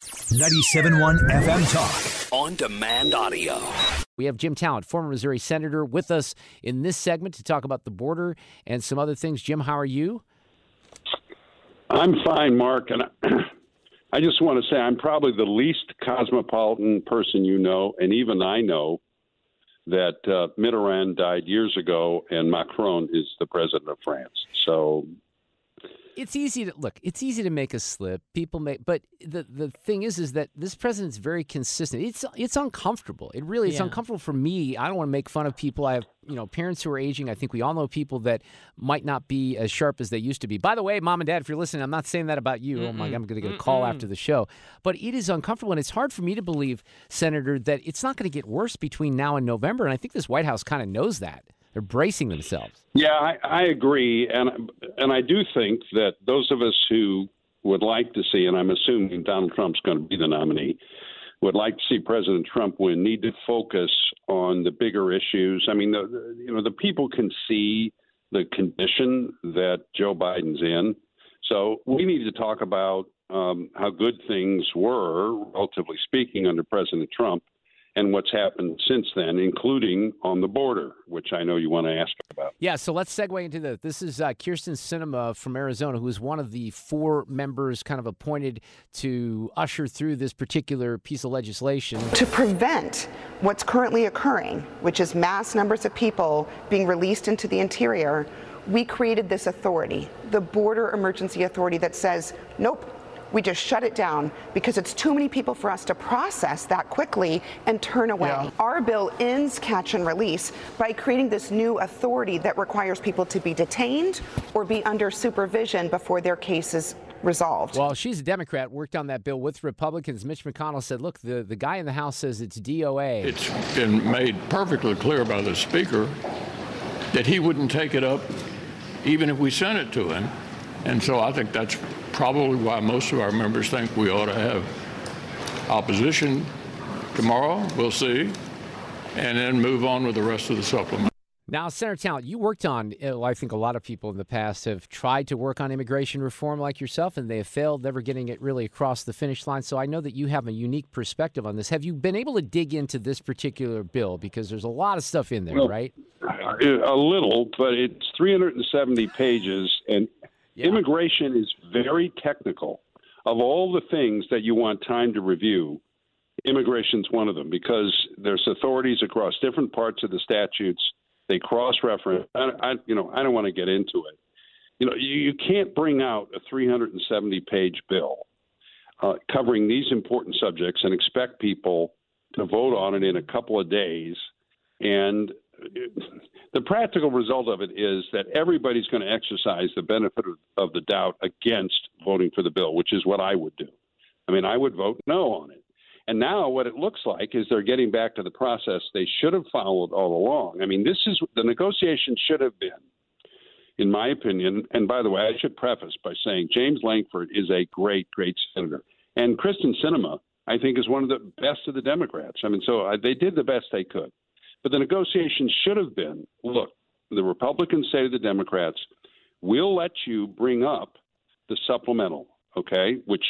97.1 FM Talk. On demand audio. We have Jim Talent, former Missouri Senator, with us in this segment to talk about the border and some other things. Jim, how are you? I'm fine, Mark. And I just want to say I'm probably the least cosmopolitan person you know, and even I know that uh, Mitterrand died years ago and Macron is the president of France. So it's easy to look. It's easy to make a slip. People make, but the the thing is, is that this president's very consistent. It's it's uncomfortable. It really it's Yeah. uncomfortable for me. I don't want to make fun of people. I have you know parents who are aging. I think we all know people that might not be as sharp as they used to be. By the way, mom and dad, if you're listening, I'm not saying that about you. Oh my, Mm-mm. I'm going to get a call Mm-mm. after the show. But it is uncomfortable, and it's hard for me to believe, Senator, that it's not going to get worse between now and November. And I think this White House kind of knows that. They're bracing themselves. Yeah, I, I agree, and and I do think that those of us who would like to see, and I'm assuming Donald Trump's going to be the nominee, would like to see President Trump win, need to focus on the bigger issues. I mean, the, you know the people can see the condition that Joe Biden's in, so we need to talk about um, how good things were, relatively speaking, under President Trump. And what's happened since then, including on the border, which I know you want to ask about. Yeah, so let's segue into the. This is uh, Kyrsten Sinema from Arizona, who is one of the four members kind of appointed to usher through this particular piece of legislation. to prevent what's currently occurring, which is mass numbers of people being released into the interior, we created this authority, the Border Emergency Authority, that says, nope, we just shut it down because it's too many people for us to process that quickly and turn away. Our bill ends catch and release by creating this new authority that requires people to be detained or be under supervision before their case is resolved. Well, she's a Democrat, worked on that bill with Republicans. Mitch McConnell said, look, the, the guy in the House says it's DOA. It's been made perfectly clear by the Speaker that he wouldn't take it up even if we sent it to him. And so I think that's probably why most of our members think we ought to have opposition tomorrow. We'll see. And then move on with the rest of the supplement. Now, Senator Talent, you worked on, uh, well, I think a lot of people in the past have tried to work on immigration reform like yourself, and they have failed, never getting it really across the finish line. So I know that you have a unique perspective on this. Have you been able to dig into this particular bill? Because there's a lot of stuff in there, Well, right? A little, but it's 370 pages, and immigration is very technical. Of all the things that you want time to review, immigration's one of them because there's authorities across different parts of the statutes. They cross-reference. I, I you know, I don't want to get into it. You know, you, you can't bring out a 370-page bill uh, covering these important subjects and expect people to vote on it in a couple of days. And the practical result of it is that everybody's going to exercise the benefit of, of the doubt against voting for the bill, which is what I would do. I mean, I would vote no on it. And now what it looks like is they're getting back to the process they should have followed all along. I mean, this is the negotiation should have been, in my opinion. And by the way, I should preface by saying James Lankford is a great, great senator. And Kristen Sinema, I think, is one of the best of the Democrats. I mean, so uh, they did the best they could. But the negotiation should have been look, the Republicans say to the Democrats, we'll let you bring up the supplemental, okay? Which,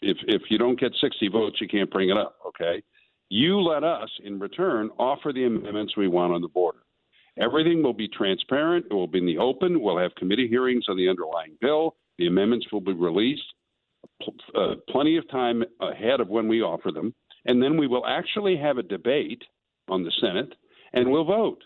if, if you don't get 60 votes, you can't bring it up, okay? You let us, in return, offer the amendments we want on the border. Everything will be transparent. It will be in the open. We'll have committee hearings on the underlying bill. The amendments will be released. uh, plenty of time ahead of when we offer them, and then we will actually have a debate on the Senate, and we'll vote.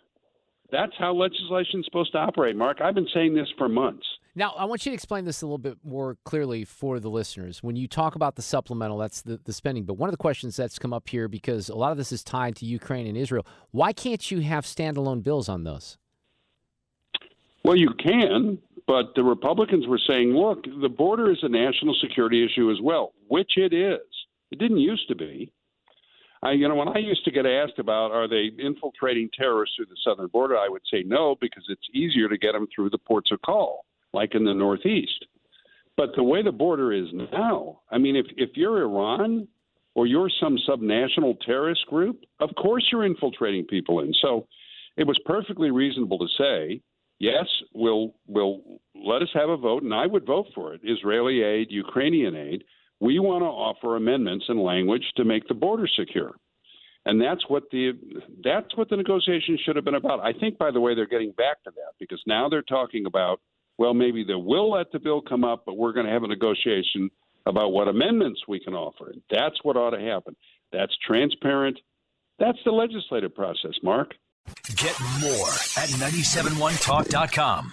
That's how legislation is supposed to operate, Mark. I've been saying this for months. Now, I want you to explain this a little bit more clearly for the listeners. When you talk about the supplemental, that's the, the spending. But one of the questions that's come up here, because a lot of this is tied to Ukraine and Israel, why can't you have standalone bills on those? Well, you can, but the Republicans were saying, look, the border is a national security issue as well, which it is. It didn't used to be. I, you know, when I used to get asked about are they infiltrating terrorists through the southern border, I would say no because it's easier to get them through the ports of call, like in the Northeast. But the way the border is now, I mean, if if you're Iran or you're some subnational terrorist group, of course you're infiltrating people in. So it was perfectly reasonable to say, yes, we'll we'll let us have a vote, and I would vote for it. Israeli aid, Ukrainian aid we want to offer amendments and language to make the border secure. And that's what the that's what the negotiations should have been about. I think, by the way, they're getting back to that because now they're talking about, well, maybe they will let the bill come up, but we're going to have a negotiation about what amendments we can offer. And that's what ought to happen. That's transparent. That's the legislative process, Mark. Get more at 971talk.com.